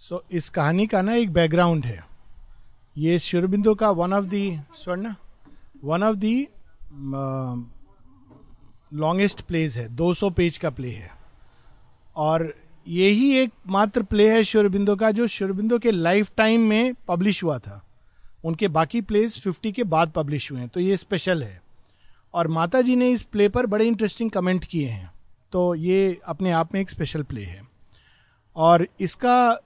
सो so, इस कहानी का ना एक बैकग्राउंड है। ये शिवरबिंदो का वन ऑफ़ दी स्वर्ण one of the longest plays है 200 पेज का प्ले है। और यही एक मात्र प्ले है शिवरबिंदो का जो शिवरबिंदो के लाइफ टाइम में पब्लिश हुआ था। उनके बाकी प्लेज 50 के बाद पब्लिश हुए हैं तो ये स्पेशल है। और माता जी ने इस प्ले पर बड़े इंटरेस्टिंग कमेंट किए हैं तो ये अपने आप में एक स्पेशल प्ले है। और इसका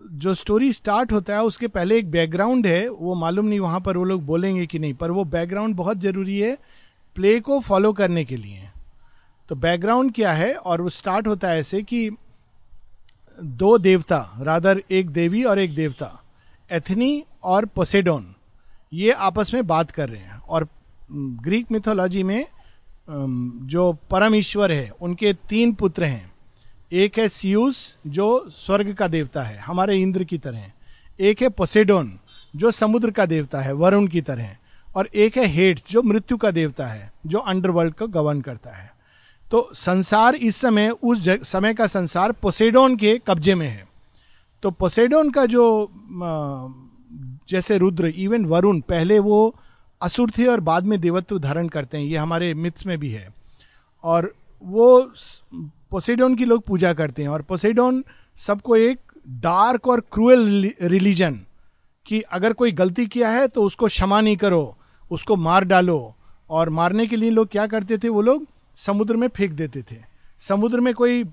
जो स्टोरी स्टार्ट होता है, उसके पहले एक बैकग्राउंड है, वो मालूम नहीं वहाँ पर वो लोग बोलेंगे कि नहीं, पर वो बैकग्राउंड बहुत ज़रूरी है प्ले को फॉलो करने के लिए। तो बैकग्राउंड क्या है? और वो स्टार्ट होता है ऐसे कि दो देवता रादर एक देवी और एक देवता एथनी और पोसेडोन ये आपस में बात कर रहे हैं। और ग्रीक मिथोलॉजी में जो परम ईश्वर है, उनके तीन पुत्र हैं। एक है सियूस, जो स्वर्ग का देवता है, हमारे इंद्र की तरह एक है पोसेडोन, जो समुद्र का देवता है, वरुण की तरह और एक है हेट, जो मृत्यु का देवता है, जो अंडरवर्ल्ड को गवर्न करता है। तो संसार इस समय, उस समय का संसार पोसेडोन के कब्जे में है। तो पोसेडोन का जो जैसे रुद्र इवन वरुण, पहले वो असुर थे और बाद में देवत्व धारण करते हैं, ये हमारे मिथ्स में भी है। और वो पोसेडोन की लोग पूजा करते हैं और पोसेडोन सबको एक डार्क और क्रूएल रिलीजन कि अगर कोई गलती किया है तो उसको क्षमा नहीं करो, उसको मार डालो। और मारने के लिए लोग क्या करते थे, वो लोग समुद्र में फेंक देते थे। समुद्र में कोई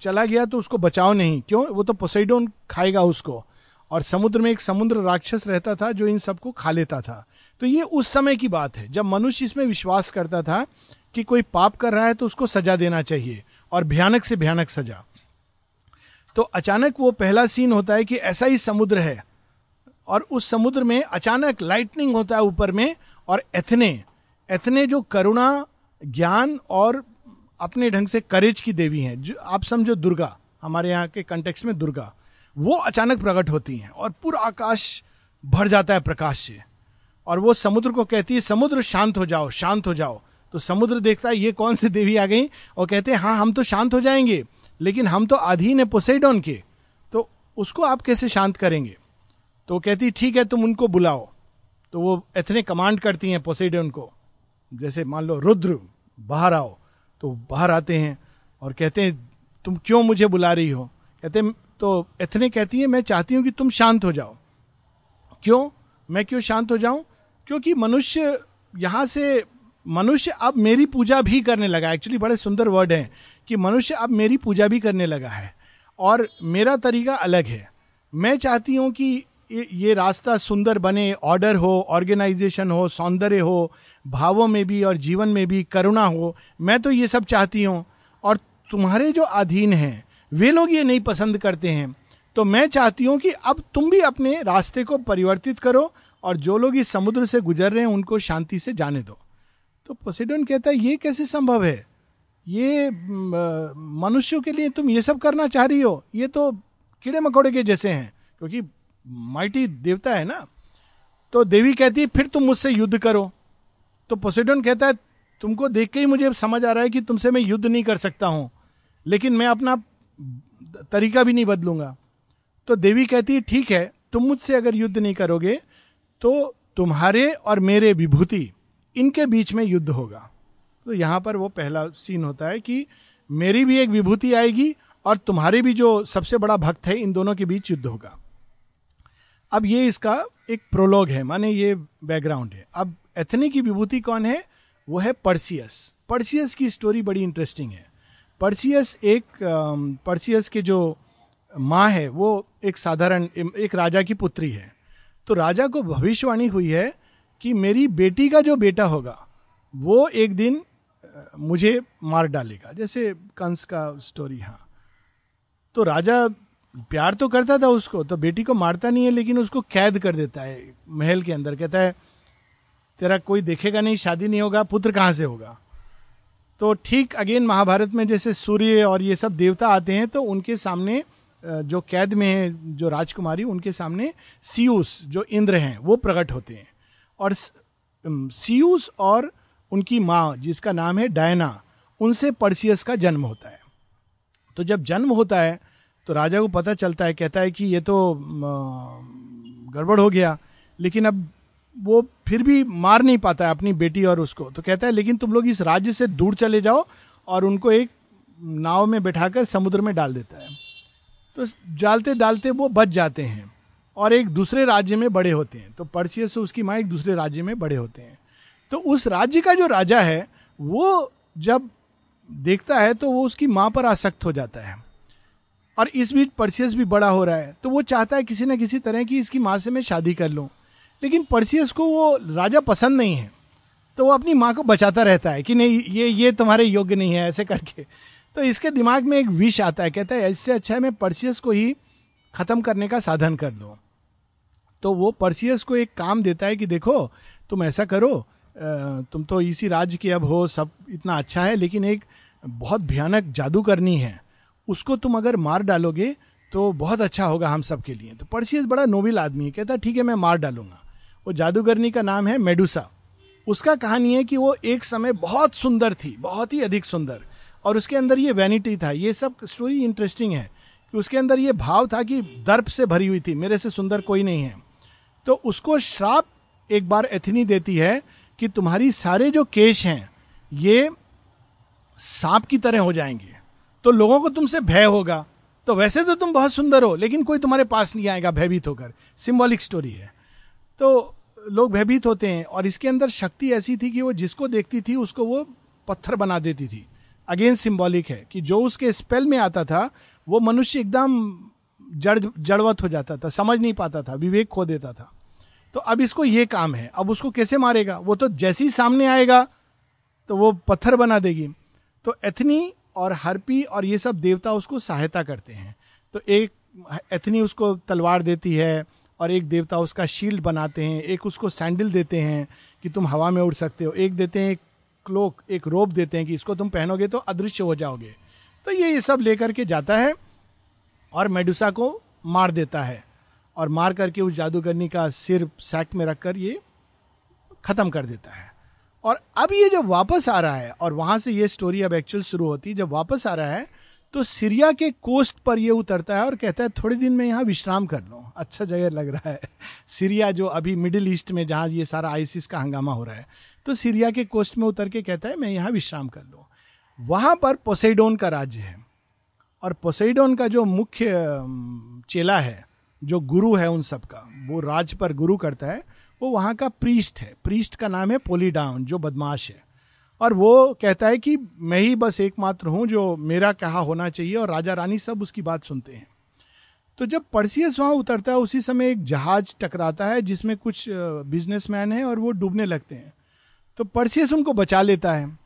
चला गया तो उसको बचाओ नहीं। क्यों? वो तो पोसेडोन खाएगा उसको। और समुद्र में एक समुद्र राक्षस रहता था जो इन सबको खा लेता था। तो ये उस समय की बात है। जब मनुष्य इसमें विश्वास करता था कि कोई पाप कर रहा है तो उसको सजा देना चाहिए। और भयानक से भयानक सजा। तो अचानक वो पहला सीन होता है कि ऐसा ही समुद्र है और उस समुद्र में अचानक लाइटनिंग होता है ऊपर में और एथने एथने जो करुणा, ज्ञान और अपने ढंग से करेज की देवी हैं। जो, आप समझो दुर्गा, हमारे यहाँ के कंटेक्स में दुर्गा, वो अचानक प्रकट होती हैं और पूरा आकाश भर जाता है प्रकाश से। और वो समुद्र को कहती है, समुद्र, शांत हो जाओ, शांत हो जाओ। तो समुद्र देखता है, ये कौन सी देवी आ गई? और कहते हैं हाँ हम तो शांत हो जाएँगे, लेकिन हम तो अधीन है पोसेडोन के। तो उसको आप कैसे शांत करेंगे? तो कहती, ठीक है, तुम उनको बुलाओ। तो वो इतने कमांड करती हैं पोसेडोन को। जैसे मान लो रुद्र बाहर आओ तो बाहर आते हैं और कहते हैं, तुम क्यों मुझे बुला रही हो? कहते हैं तो इतने कहती है, मैं चाहती हूँ कि तुम शांत हो जाओ। क्यों? मैं क्यों शांत हो जाऊँ? क्योंकि मनुष्य यहाँ से मनुष्य अब मेरी पूजा भी करने लगा एक्चुअली बड़े सुंदर वर्ड हैं कि मनुष्य अब मेरी पूजा भी करने लगा है। और मेरा तरीका अलग है। मैं चाहती हूँ कि ये रास्ता सुंदर बने ऑर्डर हो ऑर्गेनाइजेशन हो, सौंदर्य हो, भावों में भी और जीवन में भी करुणा हो। मैं तो ये सब चाहती हूँ। और तुम्हारे जो अधीन हैं, वे लोग ये नहीं पसंद करते हैं। तो मैं चाहती हूँ कि अब तुम भी अपने रास्ते को परिवर्तित करो और जो लोग इस समुद्र से गुजर रहे हैं, उनको शांति से जाने दो। तो पोसिडोन कहता है, ये कैसे संभव है? ये मनुष्यों के लिए तुम ये सब करना चाह रही हो? ये तो कीड़े मकोड़े के जैसे हैं, क्योंकि माइटी देवता है ना? तो देवी कहती है, फिर तुम मुझसे युद्ध करो। तो पोसिडोन कहता है, तुमको देख के ही मुझे समझ आ रहा है कि तुमसे मैं युद्ध नहीं कर सकता हूँ, लेकिन मैं अपना तरीका भी नहीं बदलूँगा। तो देवी कहती है, ठीक है, तुम मुझसे अगर युद्ध नहीं करोगे तो तुम्हारे और मेरे विभूति इनके बीच में युद्ध होगा। तो यहाँ पर वो पहला सीन होता है कि मेरी भी एक विभूति आएगी और तुम्हारे भी जो सबसे बड़ा भक्त है, इन दोनों के बीच युद्ध होगा। अब ये इसका एक प्रोलॉग है, माने ये बैकग्राउंड है। अब एथनी की विभूति कौन है? वो है पर्सियस। पर्सियस की स्टोरी बड़ी इंटरेस्टिंग है। पर्सियस एक पर्सियस के जो माँ है, वो एक साधारण, एक राजा की पुत्री है। तो राजा को भविष्यवाणी हुई है कि मेरी बेटी का जो बेटा होगा, वो एक दिन मुझे मार डालेगा। जैसे कंस का स्टोरी हाँ। तो राजा प्यार तो करता था उसको तो बेटी को मारता नहीं है, लेकिन उसको कैद कर देता है, महल के अंदर। कहता है, तेरा कोई देखेगा नहीं, शादी नहीं होगा, पुत्र कहाँ से होगा? तो ठीक अगेन महाभारत में जैसे सूर्य और ये सब देवता आते हैं तो उनके सामने जो कैद में है, जो राजकुमारी, उनके सामने सीयूस जो इंद्र हैं, वो प्रकट होते हैं। और सीयूस और उनकी माँ, जिसका नाम है डायना, उनसे पर्सियस का जन्म होता है। तो जब जन्म होता है तो राजा को पता चलता है, कहता है कि ये तो गड़बड़ हो गया, लेकिन अब वो फिर भी मार नहीं पाता है अपनी बेटी और उसको। तो कहता है, लेकिन तुम लोग इस राज्य से दूर चले जाओ और उनको एक नाव में बैठाकर समुद्र में डाल देता है। तो डालते डालते वो बच जाते हैं। और एक दूसरे राज्य में बड़े होते हैं। तो पर्सियस से उसकी माँ एक दूसरे राज्य में बड़े होते हैं। तो उस राज्य का जो राजा है, वो जब देखता है तो वो उसकी माँ पर आसक्त हो जाता है। और इस बीच पर्सियस भी बड़ा हो रहा है। तो वो चाहता है किसी न किसी तरह की इसकी माँ से मैं शादी कर लूँ। लेकिन पर्सियस को वो राजा पसंद नहीं है। तो वो अपनी माँ को बचाता रहता है कि नहीं, ये ये तुम्हारे योग्य नहीं है, ऐसे करके। तो इसके दिमाग में एक विष आता है, कहता है, इससे अच्छा है मैं पर्सियस को ही खत्म करने का साधन कर दूँ। तो वो पर्सियस को एक काम देता है कि देखो, तुम ऐसा करो तुम तो इसी राज्य के अब हो, सब इतना अच्छा है, लेकिन एक बहुत भयानक जादू करनी है। उसको तुम अगर मार डालोगे तो बहुत अच्छा होगा हम सब के लिए। तो पर्सियस बड़ा नोबल आदमी है, कहता है, ठीक है, मैं मार डालूँगा। वो जादूगरनी का नाम है मेडुसा। उसका कहानी है कि वो एक समय बहुत सुंदर थी, बहुत ही अधिक सुंदर, और उसके अंदर ये वैनिटी था, ये सब स्टोरी इंटरेस्टिंग है कि उसके अंदर ये भाव था कि दर्प से भरी हुई थी, मेरे से सुंदर कोई नहीं है। तो उसको श्राप एक बार एथनी देती है कि तुम्हारी सारे जो केश हैं, ये सांप की तरह हो जाएँगे। तो लोगों को तुमसे भय होगा। तो वैसे तो तुम बहुत सुंदर हो, लेकिन कोई तुम्हारे पास नहीं आएगा, भयभीत होकर। सिंबॉलिक स्टोरी है। तो लोग भयभीत होते हैं, और इसके अंदर शक्ति ऐसी थी कि वो जिसको देखती थी, उसको वो पत्थर बना देती थी। अगेन सिंबॉलिक है कि जो उसके स्पेल में आता था, वो मनुष्य एकदम जड़, जड़वत हो जाता था, समझ नहीं पाता था, विवेक खो देता था। तो अब इसको ये काम है। अब उसको कैसे मारेगा? वो तो जैसे ही सामने आएगा तो वो पत्थर बना देगी। तो एथनी और हरपी और ये सब देवता उसको सहायता करते हैं। तो एक एथनी उसको तलवार देती है और एक देवता उसका शील्ड बनाते हैं, एक उसको सैंडल देते हैं कि तुम हवा में उड़ सकते हो। एक देते हैं एक क्लोक, एक रोप देते हैं कि इसको तुम पहनोगे तो अदृश्य हो जाओगे। तो ये ये सब लेकर के जाता है और मेडुसा को मार देता है। और मार करके उस जादूगरनी का सिर सैक में रखकर ये खत्म कर देता है। और अब ये जब वापस आ रहा है, और वहाँ से ये स्टोरी अब एक्चुअल शुरू होती है जब वापस आ रहा है तो सीरिया के कोस्ट पर ये उतरता है और कहता है, थोड़े दिन में यहाँ विश्राम कर लो। अच्छा जगह लग रहा है। सीरिया जो अभी मिडिल ईस्ट में, जहाँ ये सारा आइसिस का हंगामा हो रहा है तो सीरिया के कोस्ट में उतर के कहता है, मैं यहाँ विश्राम कर लू। वहाँ पर पोसेडोन का राज्य है। और पोसेडोन का जो मुख्य चेला है जो गुरु है उन सब का वो राज पर गुरु करता है, वो वहाँ का प्रीस्ट है। प्रीस्ट का नाम है पोलीडाउन जो बदमाश है। और वो कहता है कि मैं ही बस एकमात्र हूँ जो मेरा कहा होना चाहिए और राजा रानी सब उसकी बात सुनते हैं। तो जब पर्सियस वहाँ उतरता है, उसी समय एक जहाज़ टकराता है, जिसमें कुछ बिजनेसमैन है और वो डूबने लगते हैं। तो पर्सियस उनको बचा लेता है।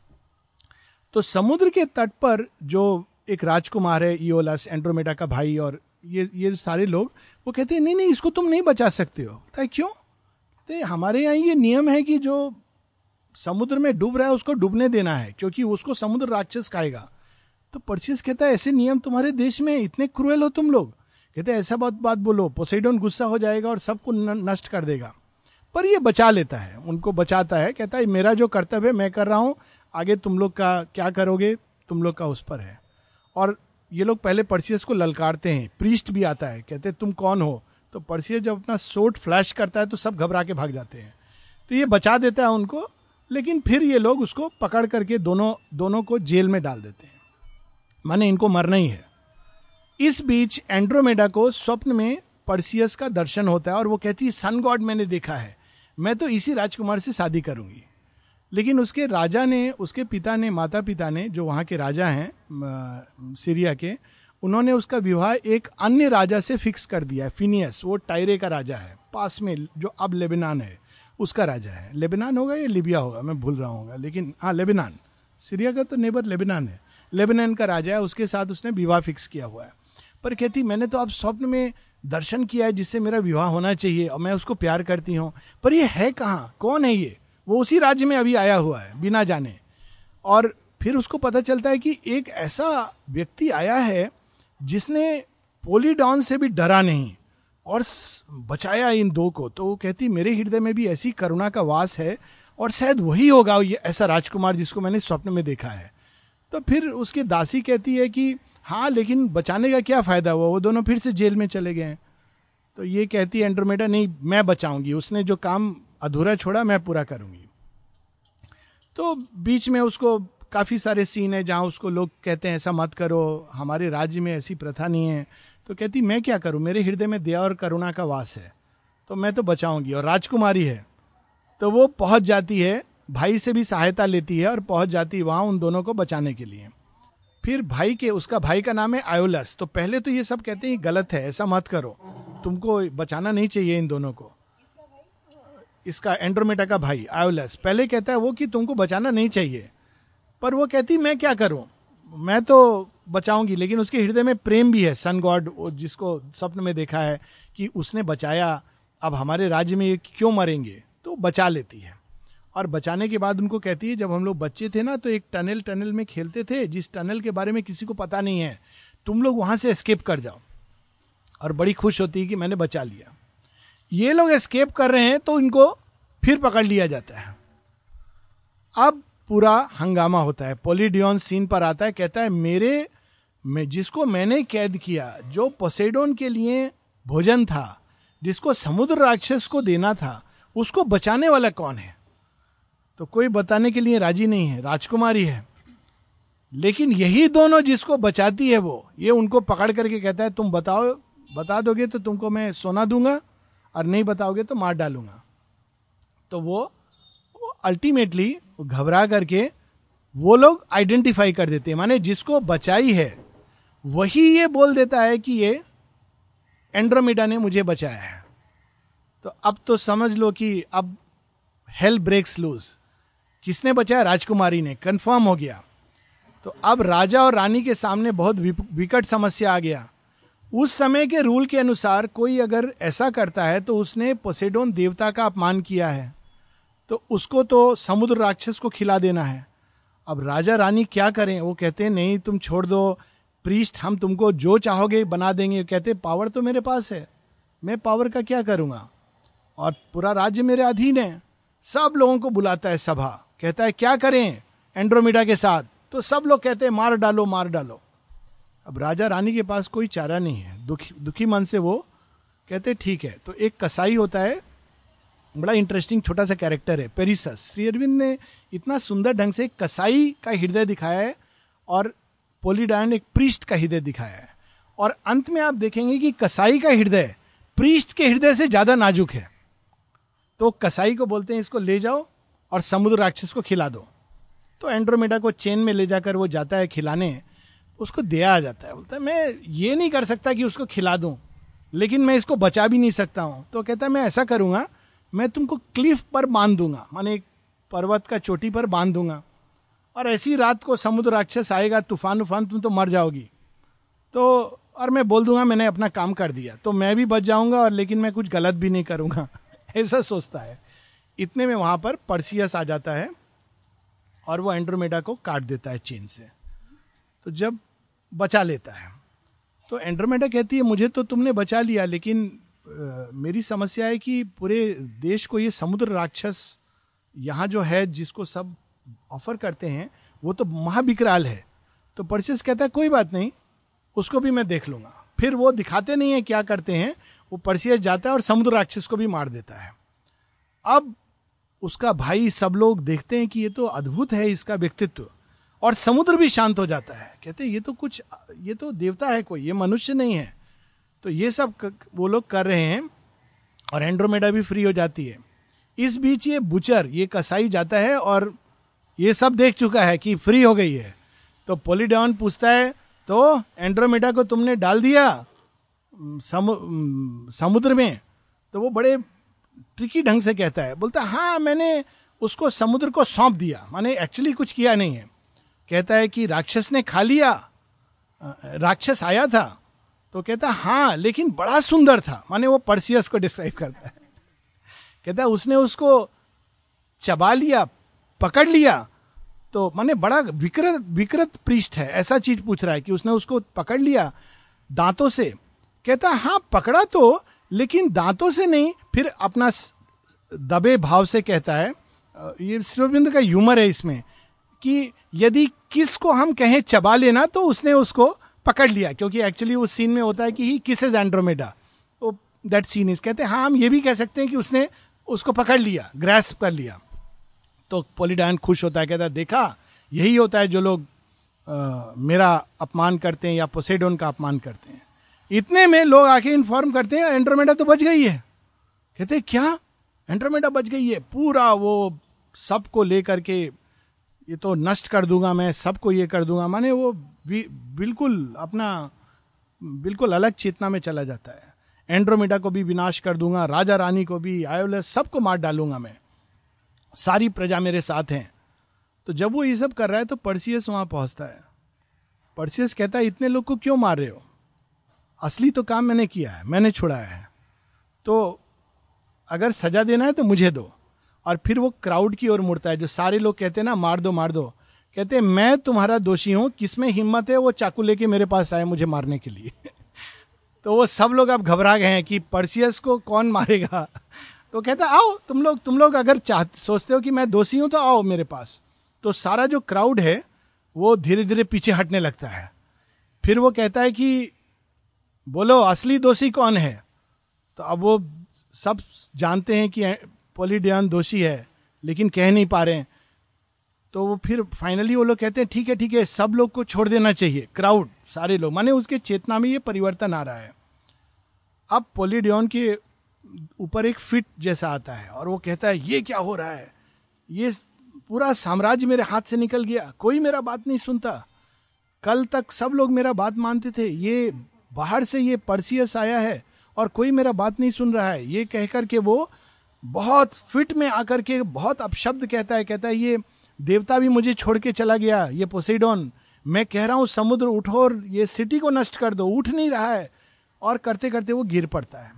तो समुद्र के तट पर जो एक राजकुमार है ईओलस एंड्रोमेडा का भाई और ये ये सारे लोग, वो कहते हैं, नहीं नहीं, इसको तुम नहीं बचा सकते हो। कहता है, क्यों? कहते हमारे यहाँ ये नियम है कि जो समुद्र में डूब रहा है, उसको डूबने देना है, क्योंकि उसको समुद्र राक्षस खाएगा। तो पर्सियस कहता है, ऐसे नियम तुम्हारे देश में इतने क्रूएल हो तुम लोग? कहते ऐसा बात बात बोलो पोसेडोन गुस्सा हो जाएगा और सबको नष्ट कर देगा। पर ये बचा लेता है, उनको बचाता है, कहता है, मेरा जो कर्तव्य है, मैं कर रहा हूँ, आगे तुम लोग का क्या करोगे, तुम लोग का उस पर है। और ये लोग पहले पर्सियस को ललकारते हैं, प्रीस्ट भी आता है, कहते हैं, तुम कौन हो? तो पर्सियस जब अपना सोट फ्लैश करता है तो सब घबरा के भाग जाते हैं। तो ये बचा देता है उनको, लेकिन फिर ये लोग उसको पकड़ करके दोनों दोनों को जेल में डाल देते हैं। माने इनको मरना ही है। इस बीच एंड्रोमेडा को स्वप्न में पर्सियस का दर्शन होता है और वो कहती है, सन गॉड मैंने देखा है। मैं तो इसी राजकुमार से शादी करूँगी। लेकिन उसके राजा ने, उसके पिता ने माता पिता ने, जो वहाँ के राजा हैं सीरिया के, उन्होंने उसका विवाह एक अन्य राजा से फिक्स कर दिया है। फिनियस, वो टायरे का राजा है। पास में जो अब लेबनान है, उसका राजा है। लेबनान होगा या लिबिया होगा? मैं भूल रहा हूँ लेकिन हाँ लेबनान। सीरिया का तो नेबर लेबनान है। लेबनान का राजा है, उसके साथ उसने विवाह फिक्स किया हुआ है। पर कहती, मैंने तो अब स्वप्न में दर्शन किया है जिससे मेरा विवाह होना चाहिए और मैं उसको प्यार करती हूँ। पर ये है कहाँ? कौन है ये? वो उसी राज्य में अभी आया हुआ है, बिना जाने। और फिर उसको पता चलता है कि एक ऐसा व्यक्ति आया है जिसने पोलीडॉन से भी डरा नहीं और बचाया इन दो को। तो वो कहती, मेरे हृदय में भी ऐसी करुणा का वास है और शायद वही होगा ये ऐसा राजकुमार जिसको मैंने स्वप्न में देखा है। तो फिर उसकी दासी कहती है कि हाँ लेकिन बचाने का क्या फ़ायदा हुआ? वो दोनों फिर से जेल में चले गए तो ये कहती है, एंड्रोमेडा, नहीं, मैं बचाऊँगी। उसने जो काम अधूरा छोड़ा, मैं पूरा करूँगी। तो बीच में उसको काफ़ी सारे सीन है जहाँ उसको लोग कहते हैं, ऐसा मत करो, हमारे राज्य में ऐसी प्रथा नहीं है। तो कहती, मैं क्या करूँ? मेरे हृदय में दया और करुणा का वास है तो मैं तो बचाऊँगी और राजकुमारी है। तो वो पहुँच जाती है, भाई से भी सहायता लेती है और पहुँच जाती है वहाँ उन दोनों को बचाने के लिए। फिर भाई के, उसका भाई का नाम है आयोलस। तो पहले तो ये सब कहते हैं गलत है, ऐसा मत करो। तुमको बचाना नहीं चाहिए इन दोनों को। इसका एंड्रोमेटा का भाई आयोलस पहले कहता है वो कि तुमको बचाना नहीं चाहिए। पर वो कहती, मैं क्या करूँ? मैं तो बचाऊँगी, लेकिन उसके हृदय में प्रेम भी है सन गॉड जिसको स्वप्न में देखा है कि उसने बचाया, अब हमारे राज्य में ये क्यों मरेंगे? तो बचा लेती है। और बचाने के बाद उनको कहती है, जब हम लोग बच्चे थे ना तो एक टनल टनल में खेलते थे, जिस टनल के बारे में किसी को पता नहीं है, तुम लोग वहाँ से एस्केप कर जाओ। और बड़ी खुश होती है कि मैंने बचा लिया। ये लोग एस्केप कर रहे हैं तो इनको फिर पकड़ लिया जाता है। अब पूरा हंगामा होता है। पोलिडियन सीन पर आता है, कहता है, मेरे, में, जिसको मैंने कैद किया, जो पोसेडोन के लिए भोजन था, जिसको समुद्र राक्षस को देना था, उसको बचाने वाला कौन है? तो कोई बताने के लिए राज़ी नहीं है, राजकुमारी है। लेकिन यही दोनों जिसको बचाती है वो, ये उनको पकड़ करके कहता है, तुम बताओ, बता दोगे तो तुमको मैं सोना दूँगा और नहीं बताओगे तो मार डालूँगा। तो वो अल्टीमेटली घबरा करके वो लोग आइडेंटिफाई कर देते हैं। माने जिसको बचाई है, वही ये बोल देता है कि ये एंड्रोमिडा ने मुझे बचाया है। तो अब तो समझ लो कि अब हेल ब्रेक्स लूज किसने बचाया? राजकुमारी ने। कंफर्म हो गया। तो अब राजा और रानी के सामने बहुत विकट समस्या आ गया। उस समय के रूल के अनुसार कोई अगर ऐसा करता है तो उसने पोसेडोन देवता का अपमान किया है। तो उसको तो समुद्र राक्षस को खिला देना है। अब राजा रानी क्या करें? वो कहते हैं, नहीं, तुम छोड़ दो। प्रीस्ट, हम तुमको जो चाहोगे बना देंगे। कहते पावर तो मेरे पास है। मैं पावर का क्या करूँगा? और पूरा राज्य मेरे अधीन है। सब लोगों को बुलाता है सभा। कहता है, क्या करें? एंड्रोमिडा के साथ। तो सब लोग कहते हैं, मार डालो मार डालो। अब राजा रानी के पास कोई चारा नहीं है। दुखी दुखी मन से वो कहते, ठीक है। तो एक कसाई होता है, बड़ा इंटरेस्टिंग छोटा सा कैरेक्टर है पेरिसस श्री अरविंद ने इतना सुंदर ढंग से कसाई का हृदय दिखाया है और पोलीडायन एक प्रीस्ट का हृदय दिखाया है। और अंत में आप देखेंगे कि कसाई का हृदय प्रीस्ट के हृदय से ज़्यादा नाजुक है। तो कसाई को बोलते हैं, इसको ले जाओ और समुद्र राक्षस को खिला दो। तो एंड्रोमेडा को चेन में ले जाकर वो जाता है खिलाने। उसको दिया आ जाता है। बोलता है, मैं ये नहीं कर सकता कि उसको खिला दूँ, लेकिन मैं इसको बचा भी नहीं सकता हूँ। तो कहता है, मैं ऐसा करूँगा, मैं तुमको क्लिफ पर बाँध दूँगा, माने एक पर्वत का चोटी पर बाँध दूँगा। और ऐसी रात को समुद्र राक्षस आएगा, तूफ़ान उफान तुम तो मर जाओगी। तो और मैं बोल दूँगा, मैंने अपना काम कर दिया। तो मैं भी बच जाऊँगा, और लेकिन मैं कुछ गलत भी नहीं करूँगा। ऐसा सोचता है। इतने में वहाँ पर परसियस आ जाता है, और वो एंड्रोमेडा को काट देता है चेन से। तो जब बचा लेता है। तो एंड्रोमेडा कहती है मुझे तो तुमने बचा लिया लेकिन आ, मेरी समस्या है कि पूरे देश को ये समुद्र राक्षस यहाँ जो है जिसको सब ऑफ़र करते हैं वो तो महाविकराल है। तो परसियस कहता है कोई बात नहीं उसको भी मैं देख लूँगा। फिर वो दिखाते नहीं है क्या करते हैं वो परसियस जाता है और समुद्र राक्षस को भी मार देता है। अब उसका भाई सब लोग देखते हैं कि ये तो अद्भुत है इसका व्यक्तित्व। और समुद्र भी शांत हो जाता है। कहते ये तो कुछ, ये तो देवता है कोई, ये मनुष्य नहीं है। तो ये सब वो लोग कर रहे हैं और एंड्रोमेडा भी फ्री हो जाती है। इस बीच ये बुचर, ये कसाई जाता है और ये सब देख चुका है कि फ्री हो गई है। तो पोलिडॉन पूछता है तो एंड्रोमेडा को तुमने डाल दिया समुद्र में? तो वो बड़े ट्रिकी ढंग से कहता है, बोलता हाँ मैंने उसको समुद्र को सौंप दिया, माने एक्चुअली कुछ किया नहीं है। कहता है कि राक्षस ने खा लिया। राक्षस आया था। तो कहता हाँ लेकिन बड़ा सुंदर था। माने वो पर्सियस को डिस्क्राइब करता है। कहता, उसने उसको चबा लिया, पकड़ लिया। तो माने बड़ा विकृत विकृत पृष्ठ है। ऐसा चीज़ पूछ रहा है कि उसने उसको पकड़ लिया दांतों से। कहता हाँ पकड़ा तो लेकिन दांतों से नहीं। फिर अपना दबे भाव से कहता है ये श्रीरविंद का ह्यूमर है इसमें। कि यदि किस को हम कहें चबा लेना तो उसने उसको पकड़ लिया क्योंकि एक्चुअली उस सीन में होता है कि he kiss is Andromeda that scene is कहते हैं हाँ हम ये भी कह सकते हैं कि उसने उसको पकड़ लिया ग्रेस कर लिया. तो पोलिडायन खुश होता है कहता है देखा यही होता है जो लोग आ, मेरा अपमान करते हैं या पोसेडोन का अपमान करते हैं. इतने में लोग आके इन्फॉर्म करते हैं एंड्रोमेडा तो बच गई है. कहते क्या? एंड्रोमेडा बच गई है. पूरा वो सबको लेकर के ये तो नष्ट कर दूँगा मैं, सबको ये कर दूँगा। माने वो बिल्कुल अपना, बिल्कुल अलग चेतना में चला जाता है। एंड्रोमेडा को भी विनाश कर दूँगा, राजा रानी को भी आयोलस सबको मार डालूँगा मैं। सारी प्रजा मेरे साथ हैं। तो जब वो ये सब कर रहा है तो पर्सियस वहाँ पहुँचता है। पर्सियस कहता है, इतने लोग को क्यों मार रहे हो? असली तो काम मैंने किया है, मैंने छुड़ाया है। तो अगर सजा देना है तो मुझे दो। और फिर वो क्राउड की ओर मुड़ता है, जो सारे लोग कहते हैं ना, मार दो मार दो। कहते हैं, मैं तुम्हारा दोषी हूँ, किसमें हिम्मत है वो चाकू लेके मेरे पास आए मुझे मारने के लिए? तो वो सब लोग अब घबरा गए हैं कि पर्सियस को कौन मारेगा? तो कहता आओ, तुम लोग तुम लोग अगर चाह सोचते हो कि मैं दोषी हूँ तो आओ मेरे पास। तो सारा जो क्राउड है, वो धीरे धीरे पीछे हटने लगता है। फिर वो कहता है कि, बोलो, असली दोषी कौन है? तो अब वो सब जानते हैं कि पोलिडियन दोषी है, लेकिन कह नहीं पा रहे हैं। तो वो फिर फाइनली वो लोग कहते हैं, ठीक है ठीक है, सब लोग को छोड़ देना चाहिए क्राउड सारे लोग। माने उसके चेतना में ये परिवर्तन आ रहा है। अब पोलिडियन के ऊपर एक फिट जैसा आता है और वो कहता है, ये क्या हो रहा है? ये पूरा साम्राज्य मेरे हाथ से निकल गया, कोई मेरा बात नहीं सुनता। कल तक सब लोग मेरा बात मानते थे, ये बाहर से ये परसियस आया है और कोई मेरा बात नहीं सुन रहा है। ये कहकर के वो बहुत फिट में आकर के बहुत अपशब्द कहता है कहता है, ये देवता भी मुझे छोड़ के चला गया, ये पोसेडोन मैं कह रहा हूँ, समुद्र उठो और ये सिटी को नष्ट कर दो, उठ नहीं रहा है। और करते करते वो गिर पड़ता है।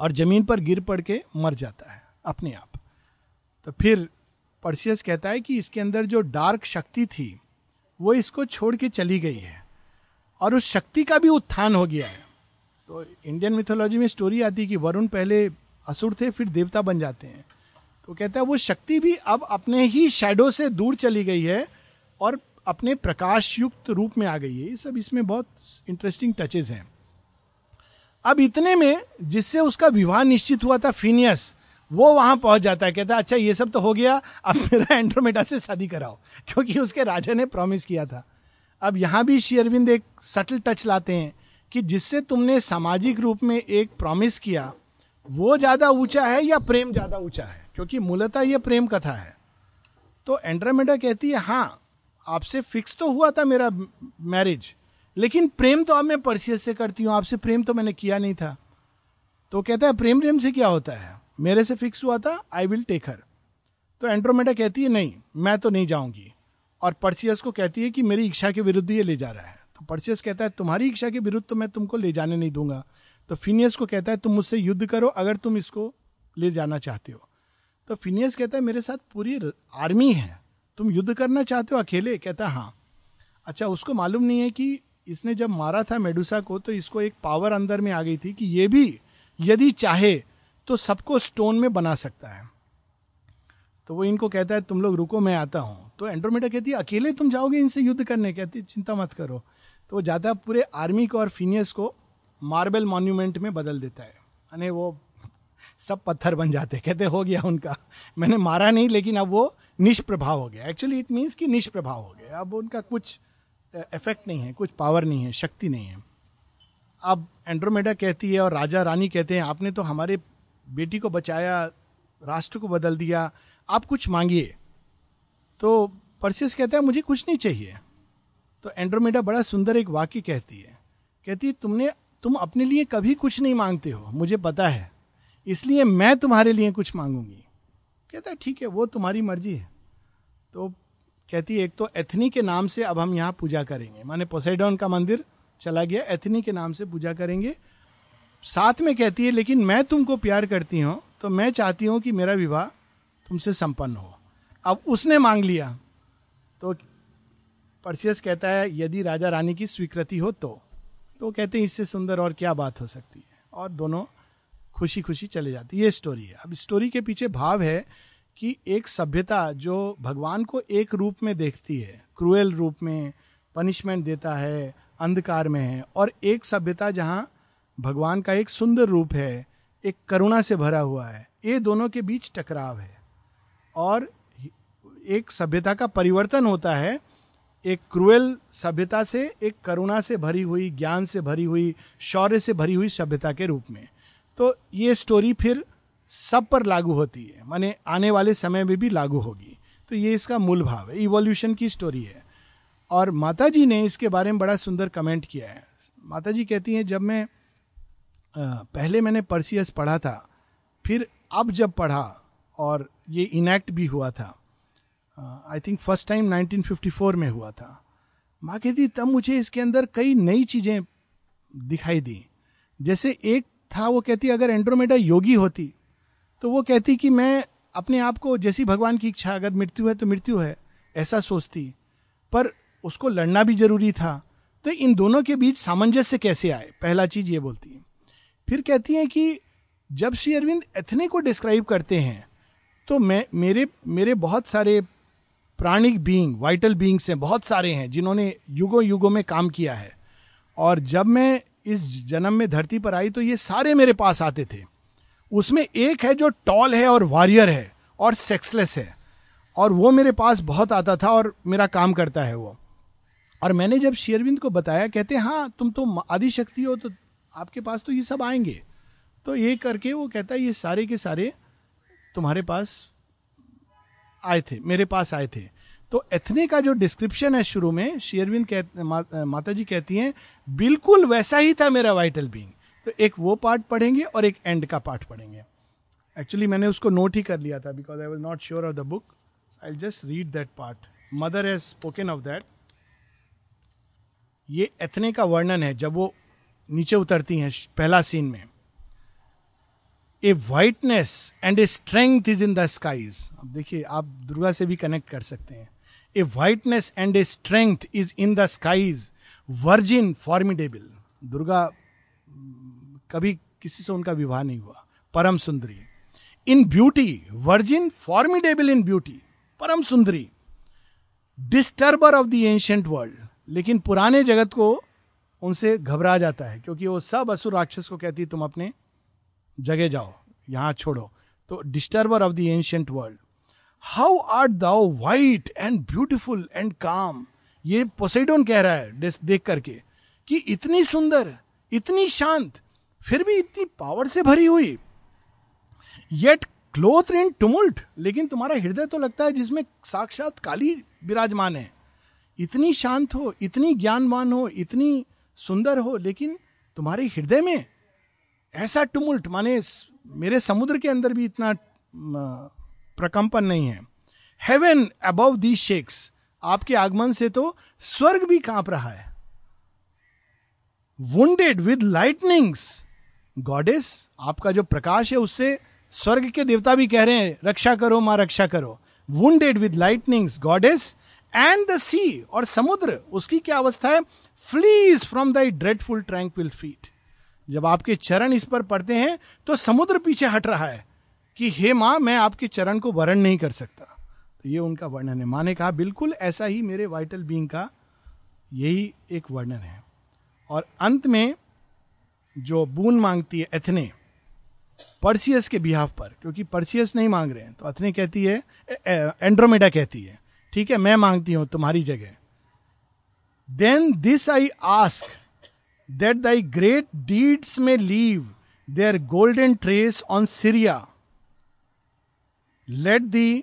और ज़मीन पर गिर पड़ के मर जाता है, अपने आप। तो फिर पर्सियस कहता है कि इसके अंदर जो डार्क शक्ति थी, वो इसको छोड़ के चली गई है। और उस शक्ति का भी उत्थान हो गया है। तो इंडियन मिथोलॉजी में स्टोरी आती है कि वरुण पहले असुर थे, फिर देवता बन जाते हैं। तो कहता है, वो शक्ति भी अब अपने ही शेडो से दूर चली गई है और अपने प्रकाश युक्त रूप में आ गई है। ये सब इसमें बहुत इंटरेस्टिंग टचेज हैं। अब इतने में जिससे उसका विवाह निश्चित हुआ था फिनियस वो वहाँ पहुँच जाता है। कहता है अच्छा ये सब तो हो गया, अब मेरा एंड्रोमेडा से शादी कराओ। क्योंकि उसके राजा ने प्रॉमिस किया था। अब यहाँ भी शेयरविंद एक सटल टच लाते हैं कि जिससे तुमने सामाजिक रूप में एक प्रॉमिस किया वो ज़्यादा ऊँचा है या प्रेम ज़्यादा ऊँचा है? क्योंकि मूलतः ये प्रेम कथा है। तो एंड्रामेडा कहती है हाँ आपसे फिक्स तो हुआ था मेरा मैरिज, लेकिन प्रेम तो अब मैं परसियस से करती हूँ, आपसे प्रेम तो मैंने किया नहीं था। तो कहता है, प्रेम प्रेम से क्या होता है? मेरे से फिक्स हुआ था आई विल टेक हर तो एंड्रोमेडा कहती है, नहीं, मैं तो नहीं जाऊँगी। और परसियस को कहती है कि मेरी इच्छा के विरुद्ध ये ले जा रहा है। तो परसियस कहता है, तुम्हारी इच्छा के विरुद्ध तो मैं तुमको ले जाने नहीं दूँगा। तो फिनियस को कहता है, तुम मुझसे युद्ध करो अगर तुम इसको ले जाना चाहते हो। तो फिनियस कहता है, मेरे साथ पूरी आर्मी है। तुम युद्ध करना चाहते हो अकेले? कहता है अच्छा उसको मालूम नहीं है कि इसने जब मारा था मेडुसा को तो इसको एक पावर अंदर में आ गई थी कि ये भी यदि चाहे तो सबको स्टोन में बना सकता है। तो वो इनको कहता है, तुम लोग रुको, मैं आता हूँ। तो एंड्रोमेडा कहती है, अकेले तुम जाओगे इनसे युद्ध करने? कहती चिंता मत करो। तो वो जाता है पूरे आर्मी को और फिनियस को मार्बल मॉन्यूमेंट में बदल देता है। यानी वो सब पत्थर बन जाते कहते, हो गया उनका। मैंने मारा नहीं, लेकिन अब वो निष्प्रभाव हो गया। एक्चुअली इट मीन्स कि निष्प्रभाव हो गया। अब उनका कुछ इफ़ेक्ट नहीं है, कुछ पावर नहीं है, शक्ति नहीं है। अब एंड्रोमेडा कहती है और राजा रानी कहते हैं, आपने तो हमारे बेटी को बचाया, राष्ट्र को बदल दिया, आप कुछ मांगिए। तो परसियस कहता है, मुझे कुछ नहीं चाहिए। तो एंड्रोमेडा बड़ा सुंदर एक वाक्य कहती है। कहती है, तुमने तुम अपने लिए कभी कुछ नहीं मांगते हो, मुझे पता है। इसलिए मैं तुम्हारे लिए कुछ मांगूँगी। कहता है, ठीक है, वो तुम्हारी मर्ज़ी है। तो कहती है, एक तो एथनी के नाम से अब हम यहाँ पूजा करेंगे। माने पोसेडोन का मंदिर चला गया, एथनी के नाम से पूजा करेंगे। साथ में कहती है, लेकिन मैं तुमको प्यार करती हूँ तो मैं चाहती हूँ कि मेरा विवाह तुमसे संपन्न हो। अब उसने मांग लिया। तो परसियस कहता है, यदि राजा रानी की स्वीकृति हो तो। तो कहते हैं, इससे सुंदर और क्या बात हो सकती है? और दोनों खुशी खुशी चले जाती ये स्टोरी है। अब स्टोरी के पीछे भाव है कि एक सभ्यता जो भगवान को एक रूप में देखती है क्रूएल रूप में पनिशमेंट देता है, अंधकार में है, और एक सभ्यता जहाँ भगवान का एक सुंदर रूप है, एक करुणा से भरा हुआ है, ये दोनों के बीच टकराव है। और एक सभ्यता का परिवर्तन होता है एक क्रूएल सभ्यता से, एक करुणा से भरी हुई, ज्ञान से भरी हुई, शौर्य से भरी हुई सभ्यता के रूप में। तो ये स्टोरी फिर सब पर लागू होती है, माने आने वाले समय में भी लागू होगी। तो ये इसका मूल भाव है इवोल्यूशन की स्टोरी है। और माता जी ने इसके बारे में बड़ा सुंदर कमेंट किया है। माता जी कहती हैं, जब मैं पहले मैंने परसियस पढ़ा था, फिर अब जब पढ़ा, और ये इनैक्ट भी हुआ था आई थिंक फ़र्स्ट टाइम 1954 में हुआ था। माँ कहती, तब मुझे इसके अंदर कई नई चीज़ें दिखाई दी। जैसे एक था, वो कहती, अगर एंड्रोमेडा योगी होती तो वो कहती कि मैं अपने आप को जैसी भगवान की इच्छा, अगर मृत्यु है तो मृत्यु है, ऐसा सोचती। पर उसको लड़ना भी ज़रूरी था। तो इन दोनों के बीच सामंजस्य कैसे आए? पहला चीज़ ये बोलती है। फिर कहती हैं कि जब श्री अरविंद एथने को डिस्क्राइब करते हैं तो मैं, मेरे मेरे बहुत सारे प्राणिक बीइंग वाइटल बीइंग्स हैं, बहुत सारे हैं, जिन्होंने युगों युगों में काम किया है। और जब मैं इस जन्म में धरती पर आई तो ये सारे मेरे पास आते थे। उसमें एक है जो टॉल है और वॉरियर है और सेक्सलेस है। और वो मेरे पास बहुत आता था और मेरा काम करता है वो। और मैंने जब शेरविंद को बताया, कहते हाँ तुम तो आदिशक्ति हो तो आपके पास तो ये सब आएँगे। तो ये करके वो कहता है, ये सारे के सारे तुम्हारे पास आए थे मेरे पास आए थे। तो एथने का जो डिस्क्रिप्शन है शुरू में शेयरविंद कह मा, माता जी कहती हैं बिल्कुल वैसा ही था मेरा वाइटल बींग तो एक वो पार्ट पढ़ेंगे और एक एंड का पार्ट पढ़ेंगे। एक्चुअली मैंने उसको नोट ही कर लिया था because I was not sure of the book I just read that part mother has spoken of that ये एथने का वर्णन है जब वो नीचे उतरती हैं पहला सीन में। A whiteness and a strength is in the skies अब देखिए, आप दुर्गा से भी कनेक्ट कर सकते हैं। A whiteness and a strength is in the skies virgin formidable Durga कभी किसी से उनका विवाह नहीं हुआ। परम सुंदरी। In beauty virgin formidable in beauty परम सुंदरी। Disturber of the ancient world लेकिन पुराने जगत को उनसे घबरा जाता है, क्योंकि वो सब असुर राक्षस को कहती है, तुम अपने जगह जाओ, यहाँ छोड़ो। तो disturber of the ancient world how art thou white and beautiful and calm ये पोसेडोन कह रहा है, देख करके, कि इतनी सुंदर, इतनी शांत, फिर भी इतनी पावर से भरी हुई येट क्लोथ इन टुमुल्ट लेकिन तुम्हारा हृदय तो लगता है जिसमें साक्षात काली विराजमान है। इतनी शांत हो, इतनी ज्ञानवान हो, इतनी सुंदर हो, लेकिन तुम्हारे हृदय में ऐसा टुमुल्ट माने मेरे समुद्र के अंदर भी इतना प्रकंपन नहीं है। हेवन अबव दी शेक्स आपके आगमन से तो स्वर्ग भी काँप रहा है। वुंडेड विद लाइटनिंग्स गॉडेस आपका जो प्रकाश है उससे स्वर्ग के देवता भी कह रहे हैं, रक्षा करो, माँ रक्षा करो। Wounded with lightnings goddess and the sea और समुद्र, उसकी क्या अवस्था है? Flees from the dreadful tranquil feet जब आपके चरण इस पर पड़ते हैं तो समुद्र पीछे हट रहा है कि, हे माँ, मैं आपके चरण को वर्ण नहीं कर सकता। तो ये उनका वर्णन है। माँ ने कहा, बिल्कुल ऐसा ही मेरे वाइटल बींग का यही एक वर्णन है। और अंत में जो बून मांगती है एथने, पर्सियस के बिहाफ पर, क्योंकि पर्सियस नहीं मांग रहे हैं तो अथने कहती है एंड्रोमेडा कहती है, ठीक है, मैं मांगती हूँ तुम्हारी जगह। Then this I ask that thy great deeds may leave their golden trace on Syria let the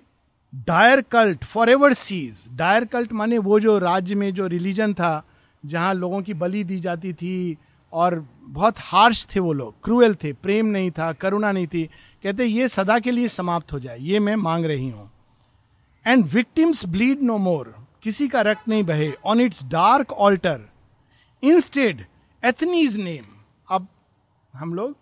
dire cult forever cease dire cult माने वो जो राज्य में जो रिलीजन था, जहाँ लोगों की बलि दी जाती थी और बहुत हार्श थे वो लोग क्रूएल थे, प्रेम नहीं था, करुणा नहीं थी। कहते, ये सदा के लिए समाप्त हो जाए, ये मैं मांग रही हूँ। And victims bleed no more किसी का रक्त नहीं बहे. On its dark altar instead Athene's name. अब हम लोग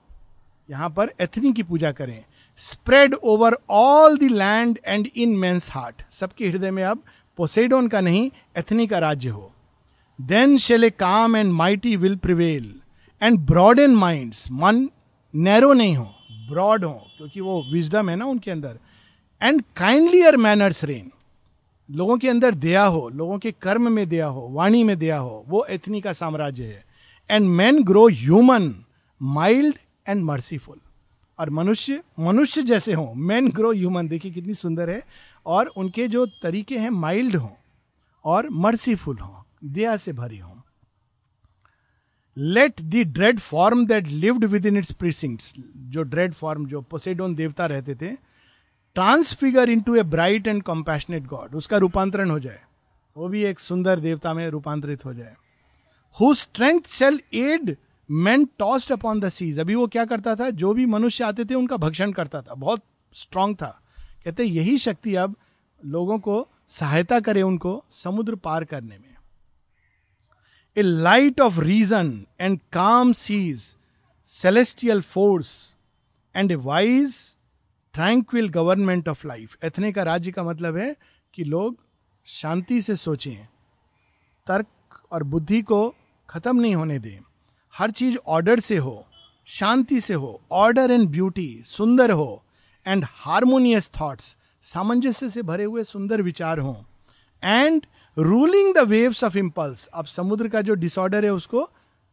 यहाँ पर एथनी की पूजा करें। Spread over all the land and in men's heart. सबके हृदय में अब पोसेडोन का नहीं, एथनी का राज्य हो। Then shall a calm and mighty will prevail and broad in mind मन नैरो नहीं हो ब्रॉड हो, क्योंकि वो विजडम है ना उनके अंदर। एंड काइंडलियर मैनर्स रेन लोगों के अंदर दया हो, लोगों के कर्म में दया हो, वाणी में दया हो, वो एथनी का साम्राज्य है। And man grow human mild and merciful और मनुष्य मनुष्य जैसे हों मैन ग्रो ह्यूमन देखिए कितनी सुंदर है। और उनके जो तरीके हैं माइल्ड हों और मर्सीफुल हों, दया से भरी हों। Let the dread form that lived within its precincts जो ड्रेड फॉर्म जो पोसेडोन देवता रहते थे transfigure into a bright and compassionate god उसका रूपांतरण हो जाए। वो भी एक सुंदर देवता में रूपांतरित हो जाए। Who strength shall aid man tossed upon the seas अभी वो क्या करता था? जो भी मनुष्य आते थे, उनका भक्षण करता था। बहुत स्ट्रांग था। कहते यही शक्ति अब लोगों को सहायता करे उनको समुद्र पार करने में। A light of reason and calm seas celestial force and a wise tranquil government of life Athene का राज्य का मतलब है कि लोग शांति से सोचें, तर्क और बुद्धि को खत्म नहीं होने दें। हर चीज़ ऑर्डर से हो, शांति से हो ऑर्डर एंड ब्यूटी सुंदर हो एंड हारमोनियस थॉट्स सामंजस्य से भरे हुए सुंदर विचार हो। And ruling the waves of impulse अब समुद्र का जो डिसऑर्डर है उसको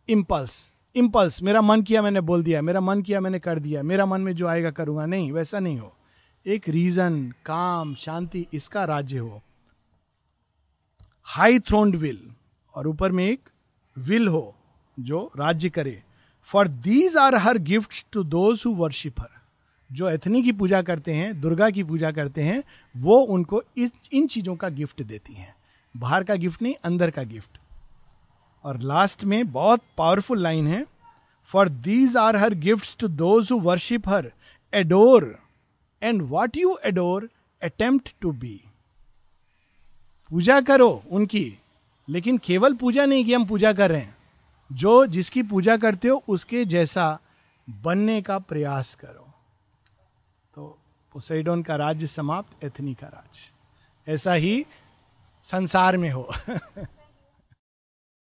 इम्पल्स इम्पल्स मेरा मन किया मैंने बोल दिया, मेरा मन किया मैंने कर दिया, मेरा मन में जो आएगा करूँगा, नहीं, वैसा नहीं हो। एक रीजन काम, शांति, इसका राज्य हो। हाई थ्रोन्ड विल और ऊपर में एक विल हो, जो राज्य करे। For these are her gift to those who worship her जो एथनी की पूजा करते हैं, दुर्गा की पूजा करते हैं, वो उनको इस, इन चीज़ों का गिफ्ट देती हैं। बाहर का गिफ्ट नहीं, अंदर का गिफ्ट और लास्ट में बहुत पावरफुल लाइन है। For these are her gift to those who worship her adore and what you adore attempt to be पूजा करो उनकी। लेकिन केवल पूजा नहीं कि हम पूजा कर रहे हैं। जो जिसकी पूजा करते हो, उसके जैसा बनने का प्रयास करो। तो पोसेडोन का राज्य समाप्त एथनी का राज्य। ऐसा ही संसार में हो।